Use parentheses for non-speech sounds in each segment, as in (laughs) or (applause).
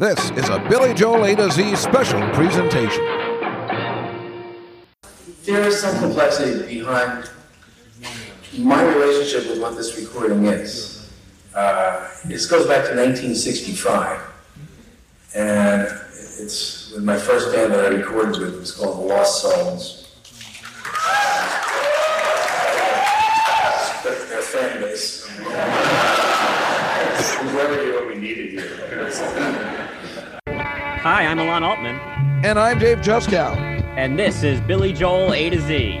This is a Billy Joel A to Z special presentation. There is some complexity behind my relationship with what this recording is. Uh, this goes back to 1965, and it's with my first band that I recorded with. It was called The Lost Souls. Their their fan base. Whoever you what we needed you. Hi, I'm Alon Altman, And I'm Dave Juskow. and this is Billy Joel A to Z.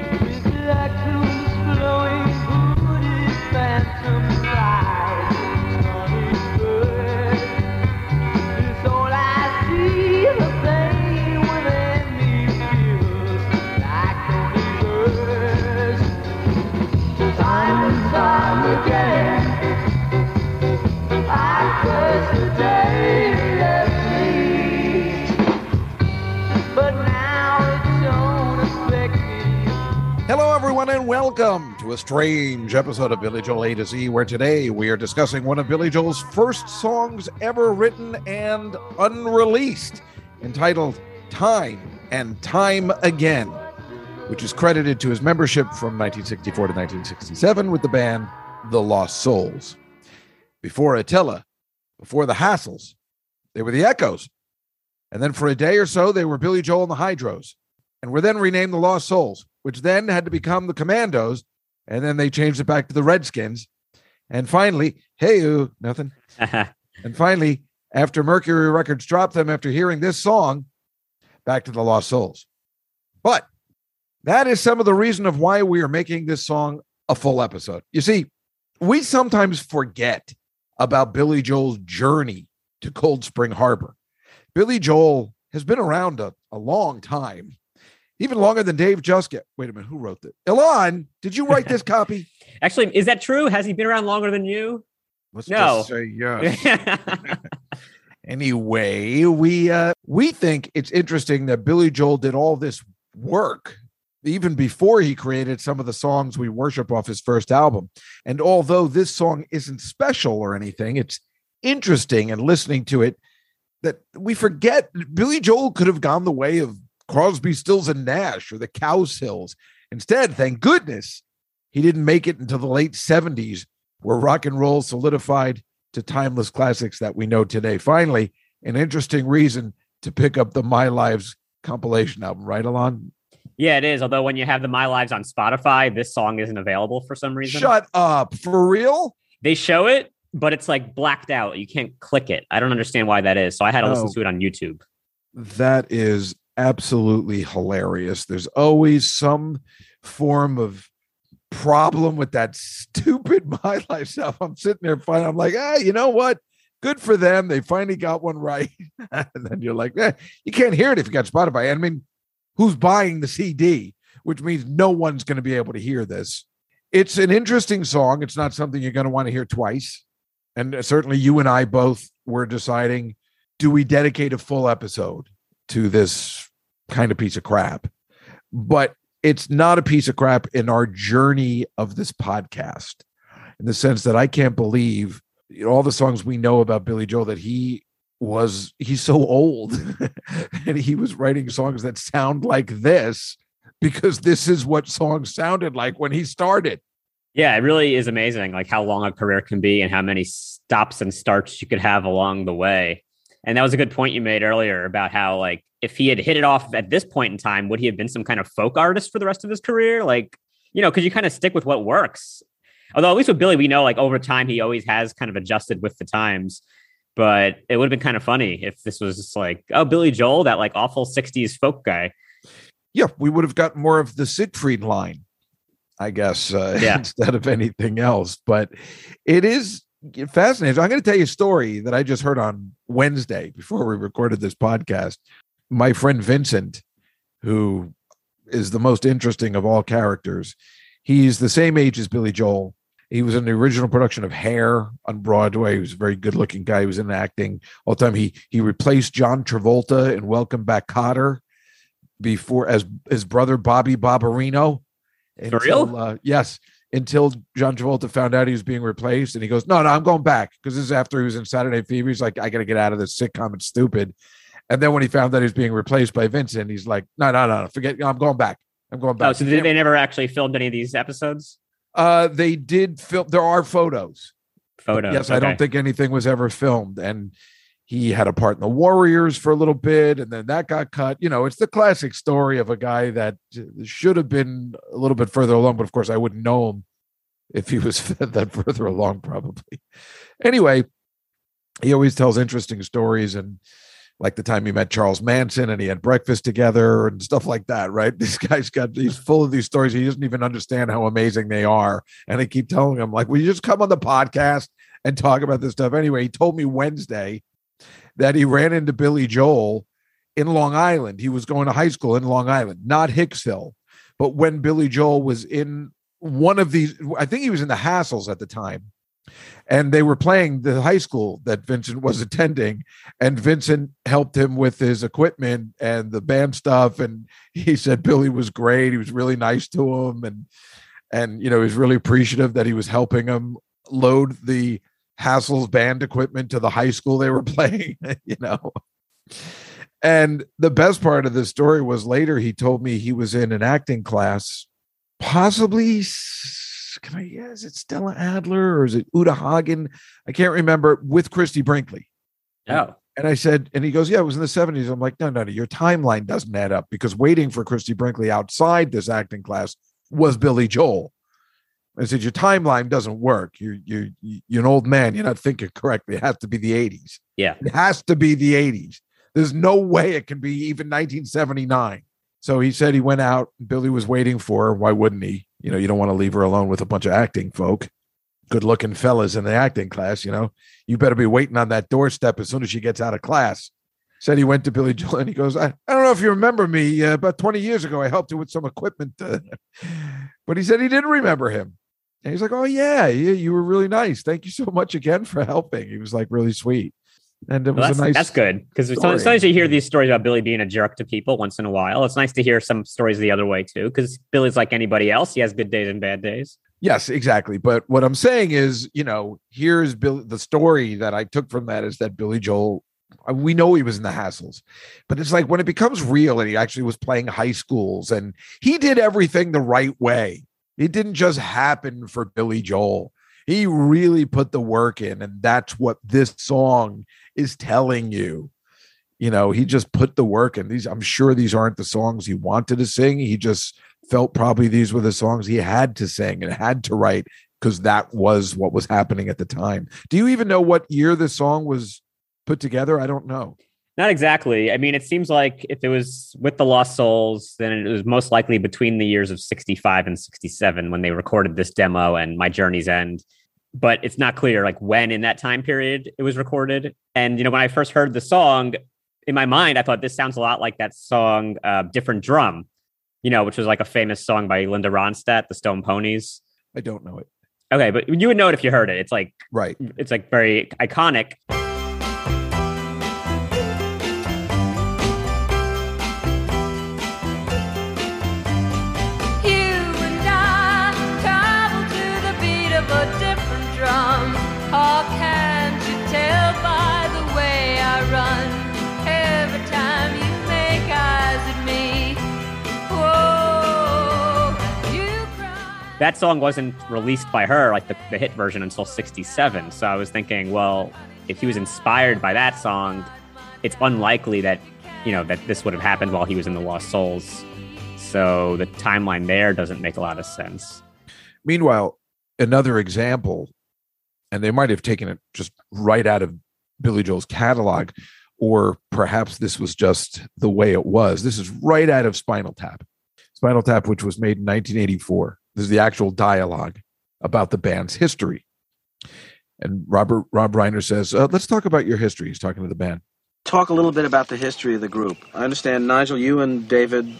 welcome to a strange episode of Billy Joel A to Z, where today we are discussing one of Billy Joel's first songs ever written and unreleased, entitled Time and Time Again, which is credited to his membership from 1964 to 1967 with the band The Lost Souls. Before Attila, before the Hassles, they were the Echoes. And then for a day or so, they were Billy Joel and the Hydros and were then renamed the Lost Souls, which then had to become the Commandos, and then they changed it back to the Redskins. And finally, hey, ooh, nothing. (laughs) And finally, after Mercury Records dropped them after hearing this song, back to the Lost Souls. But that is some of the reason of why we are making this song a full episode. You see, we sometimes forget about Billy Joel's journey to Cold Spring Harbor. Billy Joel has been around a, a long time, even longer than Dave Juskow. Wait a minute, who wrote this? Alon, did you write this (laughs) copy? Actually, is that true? Has he been around longer than you? Let's No. just say yes. (laughs) anyway, we uh, we think it's interesting that Billy Joel did all this work even before he created some of the songs we worship off his first album. And although this song isn't special or anything, it's interesting and listening to it that we forget Billy Joel could have gone the way of Crosby, Stills, and Nash or the Cowsills. Instead, thank goodness he didn't make it until the late 70s, where rock and roll solidified to timeless classics that we know today. Finally, an interesting reason to pick up the My Lives compilation album, right, Alon? yeah, it is. Although when you have the My Lives on Spotify, this song isn't available for some reason. Shut up. For real? They show it, but it's like blacked out. You can't click it. I don't understand why that is. So I had to listen Oh. to it on YouTube. That is absolutely hilarious. There's always some form of problem with that stupid (laughs) My Life stuff. I'm sitting there fine. I'm like, ah, you know what? Good for them. They finally got one right. (laughs) and then you're like, eh, you can't hear it if you got Spotify. I mean, who's buying the CD? Which means no one's going to be able to hear this. It's an interesting song. It's not something you're going to want to hear twice. And certainly you and I both were deciding do we dedicate a full episode to this kind of piece of crap? But it's not a piece of crap in our journey of this podcast, in the sense that I can't believe you know, all the songs we know about Billy Joel that he was he's so old (laughs) and he was writing songs that sound like this because this is what songs sounded like when he started. Yeah, it really is amazing, like how long a career can be and how many stops and starts you could have along the way. And that was a good point you made earlier about how, like, if he had hit it off at this point in time, would he have been some kind of folk artist for the rest of his career? Like, you know, because you kind of stick with what works. Although, at least with Billy, we know, like, over time, he always has kind of adjusted with the times. But it would have been kind of funny if this was just like, oh, Billy Joel, that like awful 60s folk guy. Yeah, we would have got more of the Siegfried line, I guess, uh, Yeah. (laughs) instead of anything else. But it is fascinating. I'm going to tell you a story that I just heard on Wednesday before we recorded this podcast. My friend Vincent, who is the most interesting of all characters, he's the same age as Billy Joel. He was in the original production of Hair on Broadway. He was a very good-looking guy. He was in acting all the time. He he replaced John Travolta in Welcome Back, Kotter before as his brother Bobby Barbarino. For real? Uh, yes, until John Travolta found out he was being replaced. And he goes, No, no, I'm going back. Because this is after he was in Saturday Fever. He's like, I got to get out of this sitcom. It's stupid. And then when he found out he was being replaced by Vincent, he's like, No, no, no, forget. I'm going back. I'm going back. Oh, so they, they never actually filmed any of these episodes? Uh, they did film. There are photos. Photos. Yes, I don't think anything was ever filmed. And he had a part in the Warriors for a little bit, and then that got cut. You know, it's the classic story of a guy that should have been a little bit further along, but of course, I wouldn't know him if he (laughs) was that further along, probably. Anyway, he always tells interesting stories and like the time he met Charles Manson and he had breakfast together and stuff like that, right? (laughs) This guy's got he's full of these stories. He doesn't even understand how amazing they are. And I keep telling him, like, will you just come on the podcast and talk about this stuff? Anyway, he told me Wednesday that he ran into Billy Joel in Long Island. He was going to high school in Long Island, not Hicksville. But when Billy Joel was in one of these, I think he was in the Hassles at the time and they were playing the high school that Vincent was (laughs) attending, and Vincent helped him with his equipment and the band stuff. And he said Billy was great. He was really nice to him, and and you know he was really appreciative that he was helping him load the Hassles band equipment to the high school they were (laughs) playing. You know. And the best part of the story was later he told me he was in an acting class, possibly can I yeah, is it Stella Adler or is it Uta Hagen? I can't remember with Christie Brinkley. Yeah. And I said, and he goes, Yeah, it was in the 70s. I'm like, no, no, no, your timeline doesn't add up because waiting for Christie Brinkley outside this acting class was Billy Joel. I said, Your timeline doesn't work. You're you're you're an old man. You're not thinking correctly. It has to be the 80s. Yeah. It has to be the 80s. There's no way it can be even 1979. So he said he went out. Billy was waiting for her. Why wouldn't he? You know, you don't want to leave her alone with a bunch of acting folk, good looking fellas in the acting class. You know, you better be waiting on that doorstep as soon as she gets out of class. Said he went to Billy Joel and he goes, I, I don't know if you remember me. Uh, about 20 years ago, I helped you with some equipment. Uh, (laughs) but he said he didn't remember him. And he's like, Oh, yeah, yeah, you were really nice. Thank you so (laughs) much again for helping. He was like really sweet. And it was that's, a nice. that's good because it's, story. it's nice to hear these stories about Billy being a jerk to people once in a while. It's nice to hear some stories the other way too because Billy's like anybody else. He has good days and bad days. Yes, exactly. But what I'm saying is, you know, here's Bill. The story that I took from that is that Billy Joel, uh, we know he was in the hassles, but it's like when it becomes real and he actually was playing high schools and he did everything the right way. It didn't just happen for Billy Joel. He really put the work in, and that's what this song is telling you. You know, he just put the work in. These, I'm sure these aren't the songs he wanted to sing. He just felt probably these were the songs he had to sing and had to write because that was what was happening at the time. Do you even know what year the song was put together? I don't know. Not exactly. I mean, it seems like if it was with the Lost Souls, then it was most likely between the years of 65 and 67 when they recorded this demo and My Journey's End. But it's not clear like when in that time period it was recorded. And you know, when I first heard the song, in my mind, I thought this sounds a lot like that song uh, "Different Drum," you know, which was like a famous song by Linda Ronstadt, the Stone Ponies. I don't know it. Okay, but you would know it if you heard it. It's like Right. it's like very iconic. That song wasn't released by her, like the, the hit version, until 67. So I was thinking, well, if he was inspired by that song, it's unlikely that, you know, that this would have happened while he was in the Lost Souls. So the timeline there doesn't make a lot of sense. Meanwhile, another example, and they might have taken it just right out of Billy Joel's catalog, or perhaps this was just the way it was. This is right out of Spinal Tap. Spinal Tap, which was made in 1984. This is the actual dialogue about the band's history. And Robert Rob Reiner says, uh, "Let's talk about your history." He's talking to the band. Talk a little bit about the history of the group. I understand, Nigel, you and David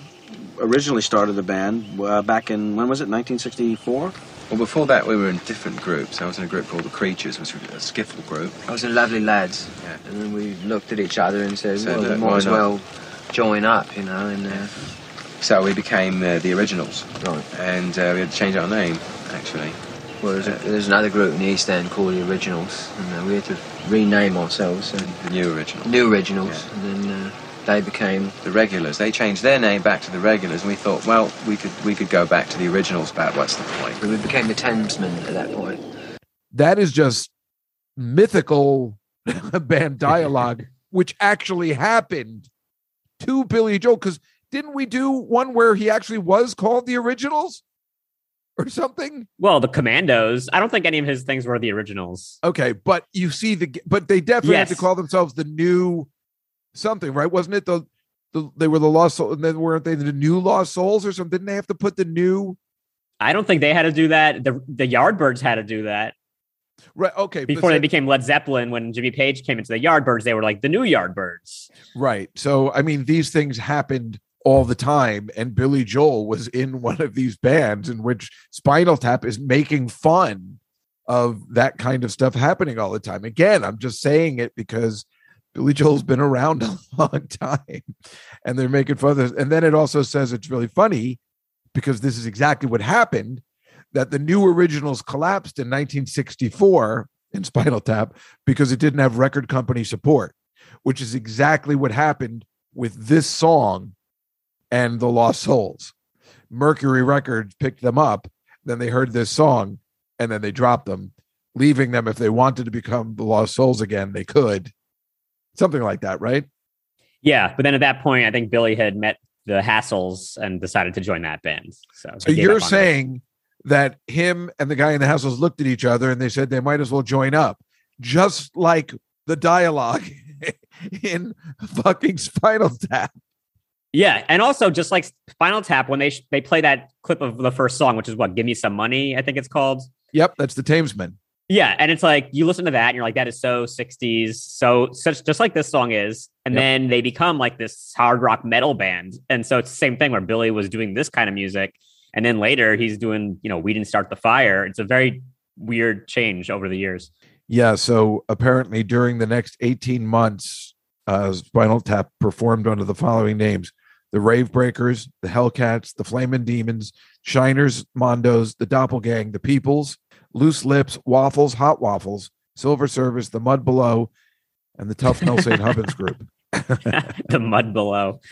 originally started the band uh, back in, when was it, 1964? Well, before that, we were in different groups. I was in a group called The Creatures, which was a skiffle group. I was in Lovely Lads, Yeah. and then we looked at each other and said, Said, well, we might as well join up, you know, and uh, So we became uh, the originals, Right. and uh, we had to change our name, actually. Well, there's, a, there's another group in the East End called the Originals, and uh, we had to rename ourselves and The new originals. New Originals, Yeah. and then uh, they became The regulars. They changed their name back to the regulars, and we thought, well, we could we could go back to the originals, but what's the point? we became the Thamesmen at that point. That is just mythical (laughs) band dialogue, which actually happened to Billy Joel. Because didn't we do one where he actually was called the Originals or something? Well, the Commandos. I don't think any of his things were the originals. Okay, but you see the but they definitely had to call themselves the new something, right? Wasn't it the the they were the lost soul and then weren't they the new lost souls or something? Didn't they have to put the new I don't think they had to do that. The the Yardbirds had to do that right? Okay, before so- they became Led Zeppelin. When Jimmy Page came into the Yardbirds, they were like the new Yardbirds. Right. So, I mean, these things happened all the time. And Billy Joel was in one of these bands in which Spinal Tap is making fun of that kind of stuff happening all the time. Again, I'm just saying it because Billy Joel's been around (laughs) a long time and they're making fun of this. And then it also says it's really funny because this is exactly what happened that the new originals collapsed in 1964 in Spinal Tap because it didn't have record company support which is exactly what happened with this song and the Lost Souls. Mercury Records picked them up, then they heard this song, and then they dropped them, leaving them if they wanted to become the Lost Souls again, they could. Something like that, right? Yeah, but then at that point, I think Billy had met the Hassles and decided to join that band. So, So you're up on it. saying that him and the guy in the Hassles looked at each other and they said they might as well join up, just like the dialogue (laughs) in fucking Spinal Tap. Yeah, and also just like Spinal Tap, when they sh- they play that clip of the first song, which is what "Give Me Some Money," I think it's called. Yep, that's the Thamesmen. Yeah, and it's like you listen to that and you're like, that is so 60s, so such just like this song is. And Yep. then they become like this hard rock metal band. And so it's the same thing where Billy was doing this kind of music. And then later he's doing, you know, We Didn't Start the Fire. It's a very weird change over the years. Yeah, so apparently during the next 18 months, uh, Spinal Tap performed under the following names the Rave Breakers, the Hellcats, the Flamin' Demons, Shiners, Mondos, the Doppelgang, the Peoples, Loose Lips, Waffles, Hot Waffles, Silver Service, the Mud Below, and the Tufnel St. Hubbins group. (laughs) (laughs) the mud below. (laughs)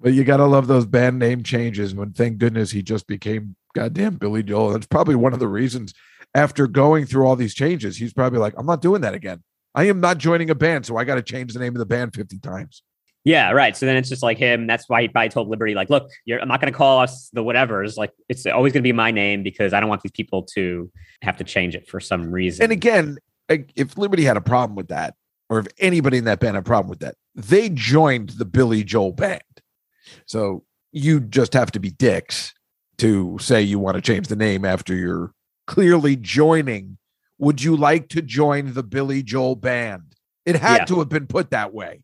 But you got to love those band name changes when thank goodness he just became goddamn Billy Joel. That's probably one of the reasons after going through all these changes, he's probably like, I'm not doing that again. I am not joining a band, so I got to change the name of the band 50 times. Yeah, right. So then it's just like him. That's why he probably told Liberty, like, look, you're, I'm not going to call us the whatevers. Like, it's always going to be my name because I don't want these people to have to change it for some reason. And again, if Liberty had a problem with that, or if anybody in that band had a problem with that, they joined the Billy Joel band. So you just have to be dicks to say you want to change the name after you're clearly joining. Would you like to join the Billy Joel band? It had Yeah. to have been put that way.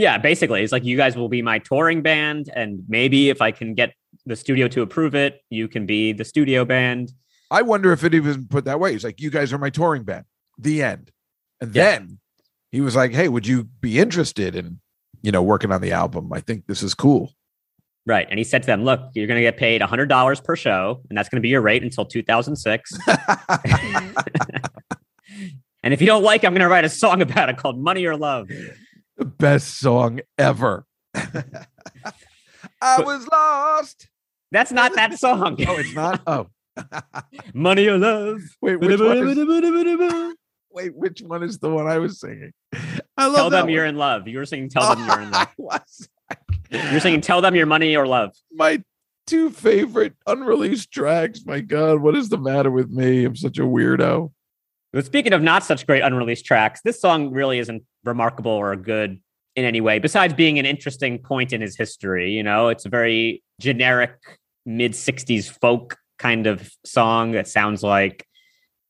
Yeah, basically, it's like you guys will be my touring band, and maybe if I can get the studio to approve it, you can be the studio band. I wonder if it even put that way. He's like, you guys are my touring band. The end. And Yeah. then he was like, hey, would you be interested in, you know, working on the album? I think this is cool. Right. And he said to them, look, you're going to get paid $100 per show, and that's going to be your rate until 2006. (laughs) (laughs) and if you don't like it, I'm going to write a song about it called Money or Love. The best song ever. (laughs) I But- was lost. That's not that song. Oh, it's not. (laughs) Oh, Money or Love. wait, which one is, wait, which one is the one I was singing? I love Tell them one. you're in love. You were singing Tell them you're in (laughs) love. You're singing Tell them you're money or love. my two favorite unreleased tracks. My God, what is the matter with me? I'm such a weirdo. But speaking of not such great unreleased tracks, this song really isn't remarkable or good in any way, besides being an interesting point in his history. You know, it's a very generic mid 60s folk kind of song that sounds like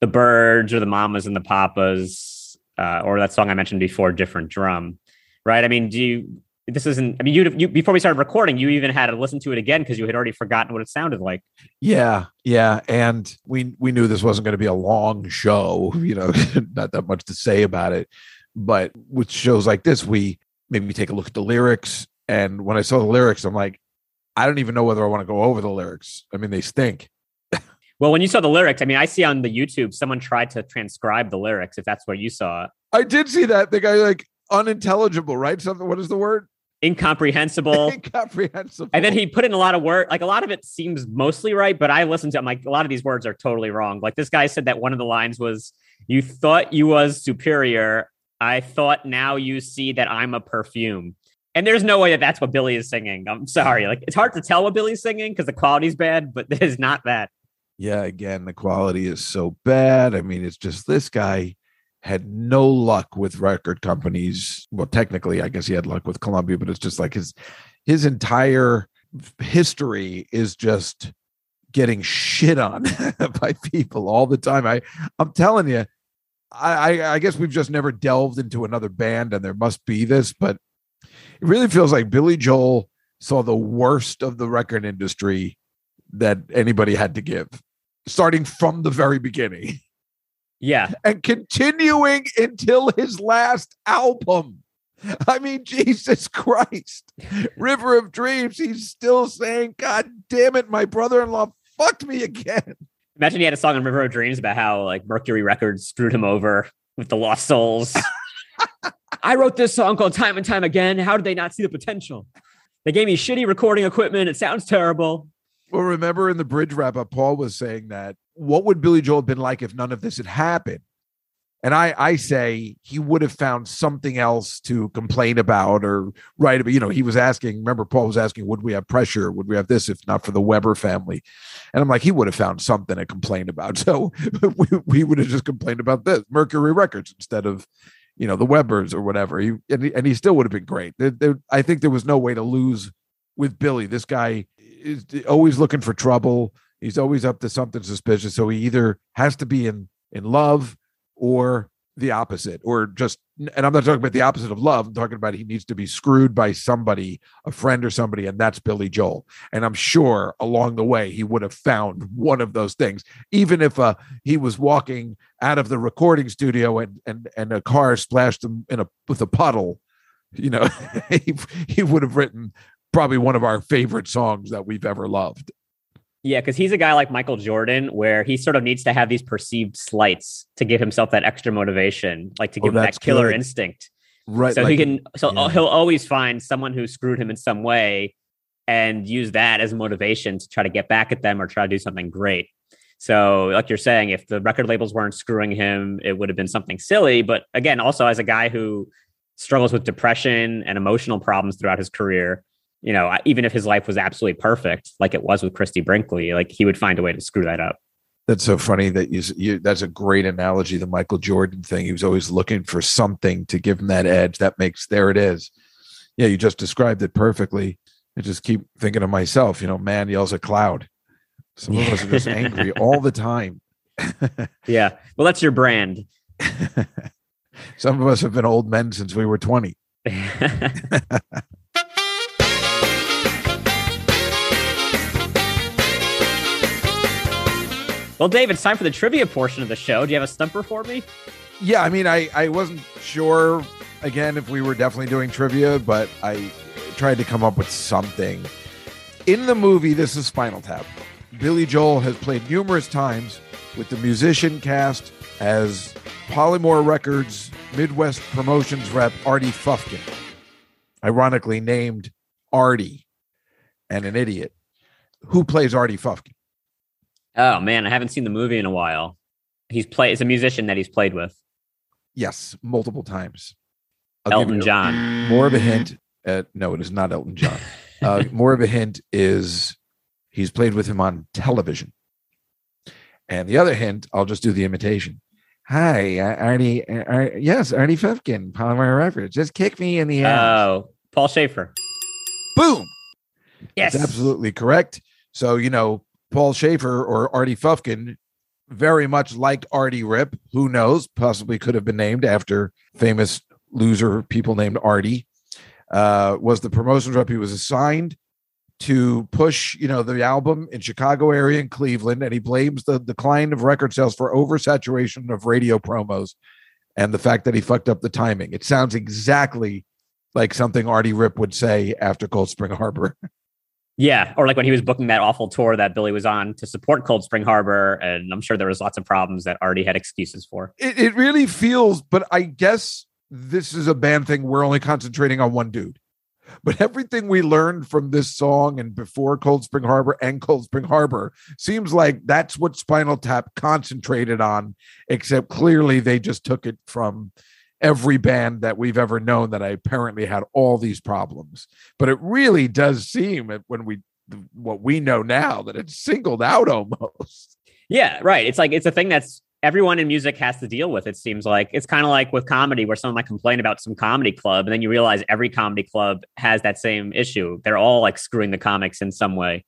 the Byrds or the Mamas and the Papas, uh, or that song I mentioned before, Different Drum. Right. I mean, do you, this isn't, I mean, you, you before we started recording, you even had to listen to it again because you had already forgotten what it sounded like. Yeah, yeah, and we we knew this wasn't going to be a long show. You know, (laughs) not that much to say about it. But with shows like this, we maybe take a look at the lyrics. And when I saw the lyrics, I'm like, I don't even know whether I want to go over the lyrics. I mean, they stink. Well, when you saw the lyrics, I mean, I see on the YouTube someone tried to transcribe the lyrics. If that's what you saw, I did see that. The guy like unintelligible, right? Something. What is the word? Incomprehensible. Incomprehensible. And then he put in a lot of work. like a lot of it seems mostly right, but I listened to him like a lot of these words are totally wrong. Like this guy said that one of the lines was, "You thought you was superior. I thought now you see that I'm a perfume." And there's no way that that's what Billy is singing. I'm sorry, like it's hard to tell what Billy's singing because the quality's bad, but (laughs) it is not that. yeah, again, the quality is so bad. I mean, it's just this guy had no luck with record companies. Well, technically, I guess he had luck with Columbia, but it's just like his his entire history is just getting shit on (laughs) by people all the time. I I'm telling you, I, I I guess we've just never delved into another band, and there must be this, but it really feels like Billy Joel saw the worst of the record industry that anybody had to give, starting from the very beginning (laughs) Yeah, and continuing until his last album. I mean, Jesus Christ. River of Dreams, he's still saying, God damn it, my brother in law fucked me again. imagine he had a song on River of Dreams about how like Mercury Records screwed him over with the Lost Souls. (laughs) I wrote this song called Time and Time Again. How did they not see the potential? They gave me shitty recording equipment. It sounds terrible. Well, remember in the bridge wrap up, Paul was saying that what would Billy Joel have been like if none of this had happened? And I, I say he would have found something else to complain about or write about. You know, he was asking, remember, Paul was asking, would we have pressure? Would we have this if not for the Weber family? And I'm like, he would have found something to complain about. (laughs) So we, we would have just complained about this Mercury Records instead of, you know, the Webers or whatever. He, and, he, and he still would have been great. There, there, I think there was no way to lose with Billy. This guy is always looking for trouble. He's always up to something suspicious. So he either has to be in in love or the opposite, or just. And I'm not talking about the opposite of love. I'm talking about he needs to be screwed by somebody, a friend or somebody, and that's Billy Joel. And I'm sure along the way he would have found one of those things, even if uh, he was walking out of the recording studio and and and a car splashed him in a with a puddle. You know, (laughs) he, he would have written probably one of our favorite songs that we've ever loved. Yeah, because he's a guy like Michael Jordan, where he sort of needs to have these perceived slights to give himself that extra motivation, like to Oh, give him that killer good. instinct. Right. so like- he can, so uh, yeah. he'll always find someone who screwed him in some way, and use that as motivation to try to get back at them or try to do something great. So, like you're saying, if the record labels weren't screwing him, it would have been something silly. But again, also as a guy who struggles with depression and emotional problems throughout his career, you know, even if his life was absolutely perfect, like it was with Christie Brinkley, like he would find a way to screw that up. That's so funny that you, you that's a great analogy. The Michael Jordan thing. He was always looking for something to give him that edge. That makes there it is. Yeah, you just described it perfectly. I just keep thinking of myself. You know, man yells at cloud. Some of us are just angry (laughs) all the time. Yeah. Well, that's your brand. (laughs) Some of us have been old men since we were twenty. (laughs) well, Dave, it's time for the trivia portion of the show. Do you have a stumper for me? Yeah, I mean, I I wasn't sure again if we were definitely doing trivia, but I tried to come up with something. In the movie, this is Spinal Tap. Billy Joel has played numerous times with the musician cast as Polymer Records Midwest Promotions rep Artie Fufkin, ironically named Artie, and an idiot. Who plays Artie Fufkin? Oh man, I haven't seen the movie in a while. He's play. It's a musician that he's played with. Yes, multiple times. I'll Elton John. More of a hint. Uh, no, it is not Elton John. Uh, (laughs) more of a hint is he's played with him on television. And the other hint, I'll just do the imitation. Hi, Artie. Uh, Ar- yes, Artie Fufkin, Polymer Records. Just kick me in the ass. Oh, Paul Shaffer. Boom. Yes. That's absolutely correct. So, you know, Paul Shaffer or Artie Fufkin very much liked Artie Ripp. Who knows? Possibly could have been named after famous loser people named Artie. Uh, was the promotions rep. He was assigned to push, you know, the album in Chicago area and Cleveland, and he blames the decline of record sales for oversaturation of radio promos and the fact that he fucked up the timing. It sounds exactly like something Artie Ripp would say after Cold Spring Harbor. (laughs) Yeah, or like when he was booking that awful tour that Billy was on to support Cold Spring Harbor, and I'm sure there was lots of problems that Artie had excuses for. It, it really feels, but I guess this is a band thing. We're only concentrating on one dude. But everything we learned from this song and before Cold Spring Harbor and Cold Spring Harbor seems like that's what Spinal Tap concentrated on, except clearly they just took it from every band that we've ever known that I apparently had all these problems. But it really does seem when we what we know now that it's singled out (laughs) almost. Yeah, right. It's like it's a thing that's everyone in music has to deal with. It seems like it's kind of like with comedy, where someone might complain about some comedy club, and then you realize every comedy club has that same issue. They're all like screwing the comics in some way.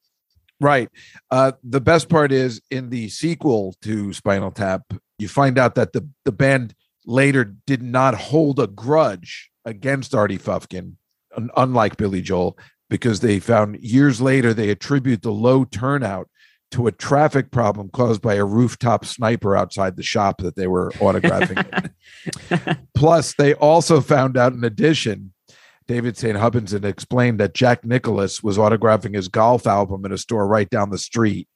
Right. Uh, the best part is in the sequel to Spinal Tap, you find out that the the band later did not hold a grudge against Artie Fufkin, unlike Billy Joel, because they found years later they attribute the low turnout to a traffic problem caused by a rooftop sniper outside the shop that they were autographing. in. (laughs) Plus, they also found out in addition, David St. Hubinson explained that Jack Nicklaus was autographing his golf album in a store right down the street.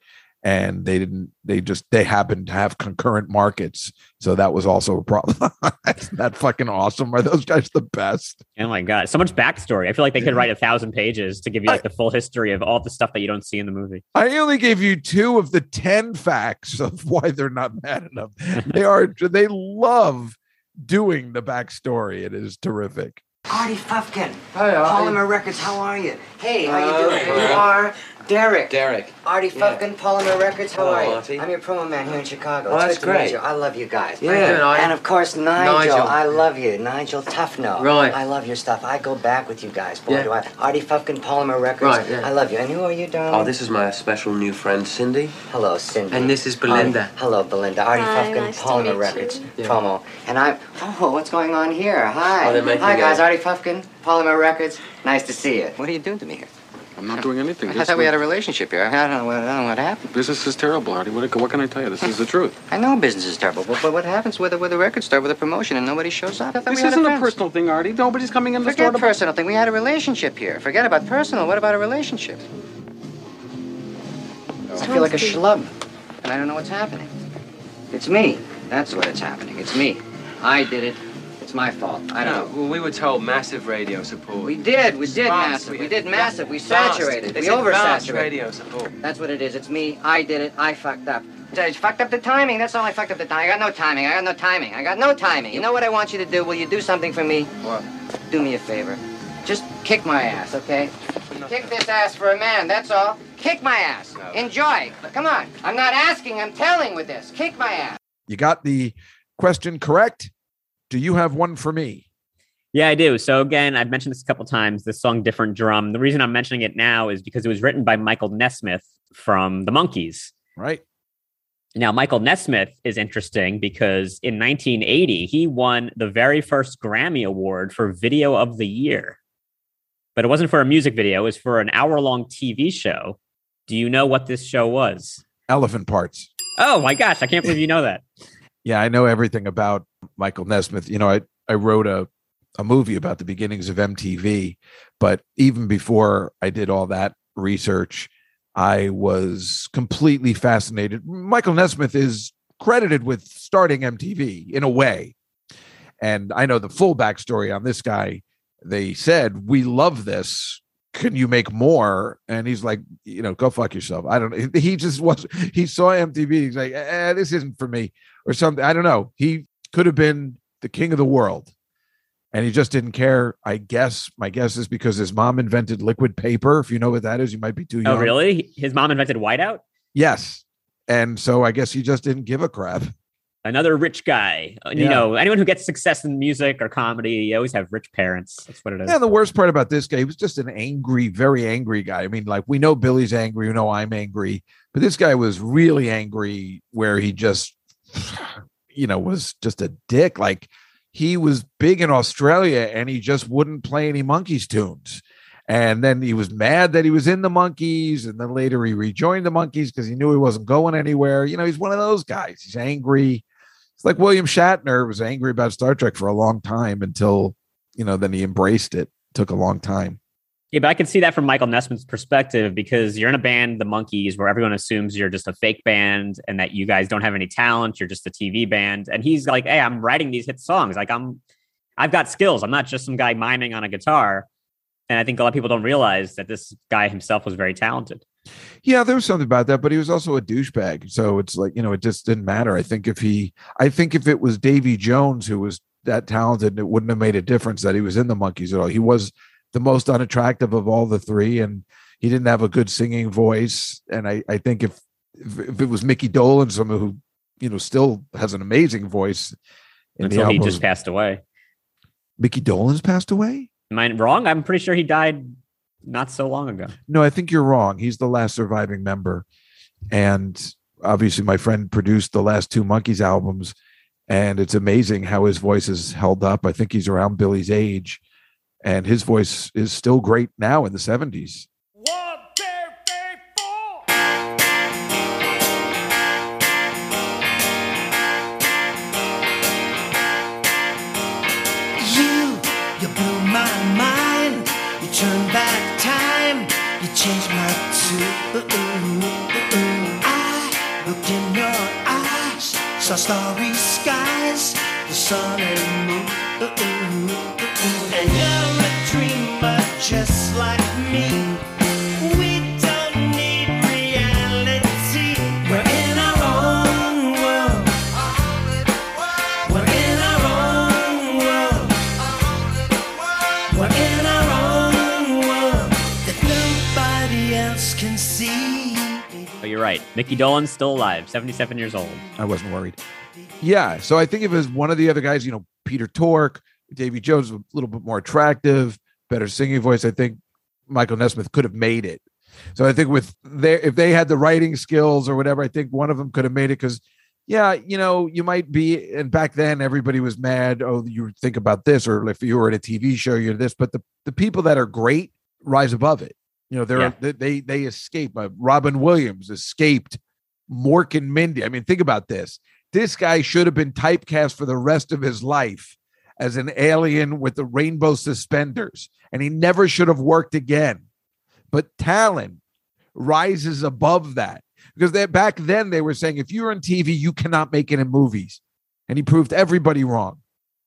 And they didn't, they just, they happened to have concurrent markets. So that was also a problem. (laughs) Isn't that fucking awesome? Are those guys the best? Oh my god, so much backstory. I feel like they could write a thousand pages to give you like the full history of all the stuff that you don't see in the movie. I only gave you two of the 10 facts (laughs) of why they're not mad enough. They are, they love doing the backstory. It is terrific. Artie Fufkin. Hi, Artie. Polymer Records, how are you? Hey, how Uh, you doing? uh, you are Derek. Derek. Artie Yeah. Fufkin, Polymer Records, how Hello, are you? Artie. I'm your promo man here in Chicago. Oh, that's good great. I love you guys. Yeah. Very good, And of course, Nigel. Nigel. I love you. Nigel Tufnel. Right. I love your stuff. I go back with you guys. Boy, Yeah. do I. Artie Fufkin, Polymer Records. Right, yeah. I love you. And who are you, darling? Oh, this is my special new friend, Cindy. Hello, Cindy. And this is Belinda. Artie- hello, Belinda. Artie Hi, Fufkin, nice to Polymer meet you. Records Yeah. promo. And I'm. Oh, what's going on here? Hi. Oh, Hi, guys. a- Artie Fufkin, Polymer Records. Nice to see you. What are you doing to me here? I'm not doing anything. I This, thought we had a relationship here. I don't know what, I don't know what happened. business is terrible, Artie. What, what can I tell you? This is the truth. I know business is terrible, but, but what happens with a, with a record store with a promotion and nobody shows up? I thought This isn't a friends. personal thing, Artie. Nobody's coming in the store Forget to personal thing. We had a relationship here. Forget about personal. What about a relationship? I feel like a schlub, and I don't know what's happening. It's me. That's what it's happening. It's me. I did it. It's my fault. I don't know. well, we were told massive radio support. We did. We did Fast, massive. we We did massive. We saturated. They We said fast oversaturated. radio support. That's what it is. It's me. I did it. I fucked up. I fucked up the timing. That's all I fucked up the timing. I got no timing. I got no timing. I got no timing. You know what I want you to do? Will you do something for me? What? Do me a favor. Just kick my ass, okay? Kick this ass for a man, that's all. Kick my ass. No. Enjoy. Come on. I'm not asking, I'm telling with this. Kick my ass. You got the question correct. Do you have one for me? Yeah, I do. So again, I've mentioned this a couple times. This song, "Different Drum." The reason I'm mentioning it now is because it was written by Michael Nesmith from the Monkees. Right. Now, Michael Nesmith is interesting because in 1980 he won the very first Grammy Award for Video of the Year, but it wasn't for a music video; it was for an hour-long TV show. Do you know what this show was? Elephant parts. Oh my gosh, I can't believe you know that. Yeah, I know everything about Michael Nesmith. You know, I, I wrote a, a movie about the beginnings of MTV, but even before I did all that research, I was completely fascinated. Michael Nesmith is credited with starting MTV in a way. And I know the full backstory on this guy. They said, We love this. Can you make more? And he's like, you know, go fuck yourself. I don't know. (laughs) He just was, he saw MTV. He's like, eh, this isn't for me or something. I don't know. He could have been the king of the world and he just didn't care. I guess my guess is because his mom invented liquid paper. If you know what that is, you might be too young. Oh, really? His mom invented whiteout. Yes. And so I guess he just didn't give a crap. Another rich guy. Uh, You Yeah. know, anyone who gets success in music or comedy, you always have rich parents. That's what it is. Yeah, the worst part about this guy, he was just an angry, very angry guy. I mean, like we know Billy's angry, we know I'm angry, but this guy was really angry where he just, (sighs) you know, was just a dick. Like he was big in Australia and he just wouldn't play any Monkees tunes. And then he was mad that he was in the Monkees, and then later he rejoined the Monkees because he knew he wasn't going anywhere. You know, he's one of those guys. He's angry. It's like William Shatner was angry about Star Trek for a long time until, you know, then he embraced it. Took a long time. Yeah, but I can see that from Michael Nesmith's perspective because you're in a band, the Monkees, where everyone assumes you're just a fake band and that you guys don't have any talent. You're just a TV band. And he's like, Hey, I'm writing these hit songs. Like I'm, I've got skills. I'm not just some guy miming on a guitar. And I think a lot of people don't realize that this guy himself was very talented. Yeah, there was something about that, but he was also a douchebag. So it's like, you know, it just didn't matter. I think if he, I think if it was Davy Jones who was that talented, it wouldn't have made a difference that he was in the Monkees at all. He was the most unattractive of all the three, and he didn't have a good singing voice. And I, I think if, if, if it was Micky Dolenz, someone who, you know, still has an amazing voice, Until he just passed away. Micky Dolenz's passed away. Am I wrong? I'm pretty sure he died not so long ago. No, I think you're wrong. He's the last surviving member. And obviously, my friend produced the last two Monkees albums. And it's amazing how his voice is held up. I think he's around Billy's age. And his voice is still great now in the 70s. Sun and moon. And you're a dreamer just like me. We don't need reality. We're in our own world. We're in our own world. We're in our own world that nobody else can see. But you're right. Micky Dolenz's still alive, 77 years old. I wasn't worried. Yeah. So I think if it was one of the other guys, you know, Peter Tork, Davy Jones, a little bit more attractive, better singing voice, I think Michael Nesmith could have made it. So I think with their, if they had the writing skills or whatever, I think one of them could have made it because, yeah, you know, you might be, and back then everybody was mad. Oh, you think about this, or if you were in a TV show, you're this. But the the people that are great rise above it. You know, they're Yeah. they they, they escape. Uh, Robin Williams escaped Mork and Mindy. I mean, think about this. This guy should have been typecast for the rest of his life as an alien with the rainbow suspenders, and he never should have worked again. But talent rises above that because they, back then they were saying if you're on TV, you cannot make it in movies, and he proved everybody wrong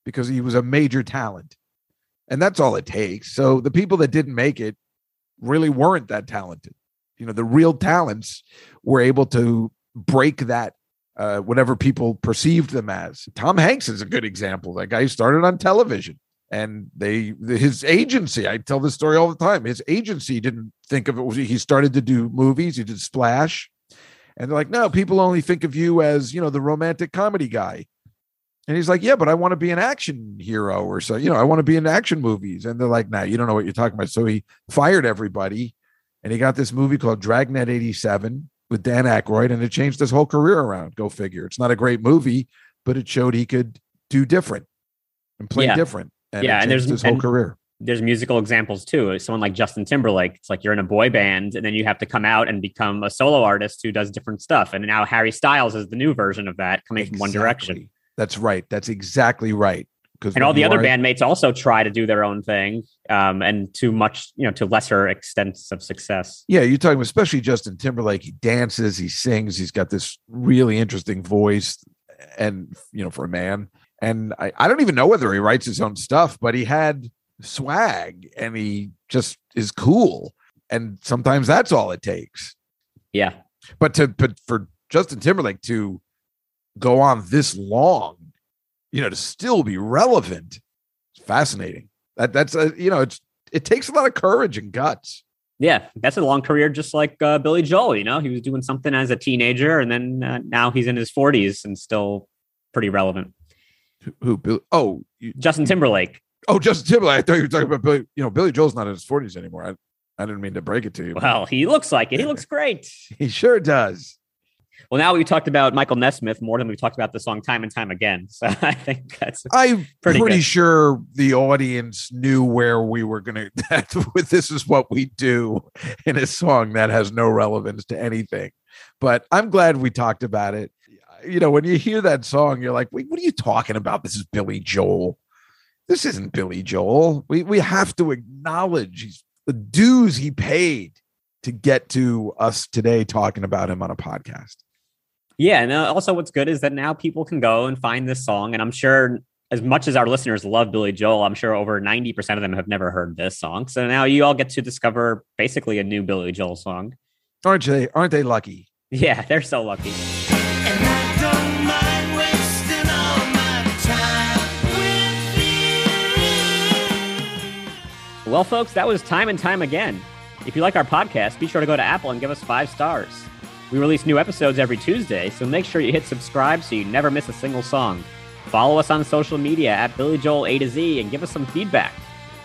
because he was a major talent, and that's all it takes. So the people that didn't make it really weren't that talented. You know, the real talents were able to break that uh, whatever people perceived them as. Tom Hanks is a good example. That guy started on television, and they his agency. I tell this story all the time. His agency didn't think of it. He started to do movies. He did Splash, and they're like, no, people only think of you as you know the romantic comedy guy. And he's like, yeah, but I want to be an action hero or so. You know, I want to be in action movies. And they're like, nah, you don't know what you're talking about. So he fired everybody, and he got this movie called Dragnet '87 with Dan Aykroyd, and it changed his whole career around. Go figure. It's not a great movie, but it showed he could do different and play Yeah. different. And Yeah, and there's- his whole and- career. There's musical examples too. Someone like Justin Timberlake. It's like you're in a boy band and then you have to come out and become a solo artist who does different stuff. And now Harry Styles is the new version of that coming from One Direction. That's right. That's exactly right. And all the other bandmates also try to do their own thing um, and to much, you know, to lesser extents of success. Yeah, you're talking especially Justin Timberlake. He dances, he sings, he's got this really interesting voice, and you know, for a man. And I, I don't even know whether he writes his own stuff, but he had swag and he just is cool. And sometimes that's all it takes. Yeah. But to but for Justin Timberlake to go on this long, you know, to still be relevant, it's fascinating. That that's a you know, it's it takes a lot of courage and guts. Yeah, that's a long career, just like uh, Billy Joel. You know, he was doing something as a teenager, and then uh, now he's in his 40s and still pretty relevant. Who, who Bill? Oh, you, Justin Timberlake. Oh, Justin Timberlake. I thought you were talking about Billy. You know, Billy Joel's not in his forties anymore. I, I didn't mean to break it to you. Well, he looks like it. He looks great. (laughs) he sure does. Well, now we talked about Michael Nesmith more than we've talked about the song time and time again. So (laughs) I think that's I'm Pretty pretty, good. sure the audience knew where we were going (laughs) to. That this is what we do in a song that has no relevance to anything. But I'm glad we talked about it. You know, when you hear that song, you're like, "Wait, what are you talking about? This is Billy Joel. This isn't Billy Joel. We we have to acknowledge the dues he paid to get to us today talking about him on a podcast. Yeah, and uh, also what's good is that now people can go and find this song, and I'm sure as much as our listeners love Billy Joel, I'm sure over 90% of them have never heard this song. So now you all get to discover basically a new Billy Joel song. Aren't they? Aren't they lucky? Yeah, (laughs) they're so lucky. Don't mind wasting all my time with you. Well, folks, that was time and time again. If you like our podcast, be sure to go to Apple and give us five stars. We release new episodes every Tuesday, so make sure you hit subscribe so you never miss a single song. Follow us on social media at Billy Joel A to Z and give us some feedback.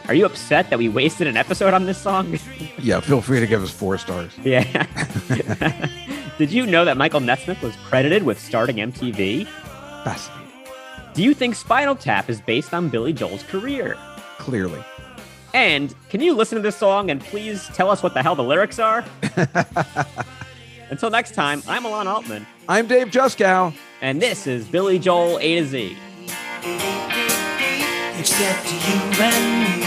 Are you upset that we wasted an episode on this song? (laughs) Yeah, feel free to give us four stars. yeah. (laughs) Did you know that Michael Nesmith was credited with starting MTV? Fascinating. Do you think Spinal Tap is based on Billy Joel's career? Clearly. And can you listen to this song and please tell us what the hell the lyrics are? (laughs) Until next time, I'm Alon Altman. I'm Dave Juskow. And this is Billy Joel A to Z. Except you and me.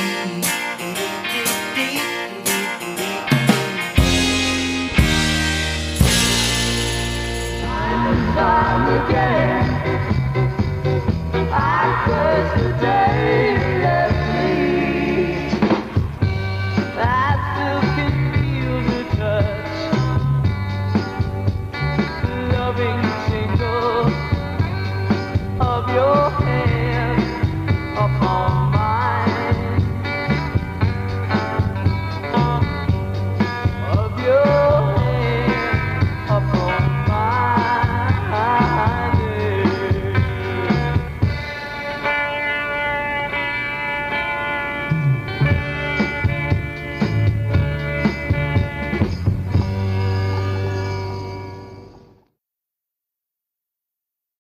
I.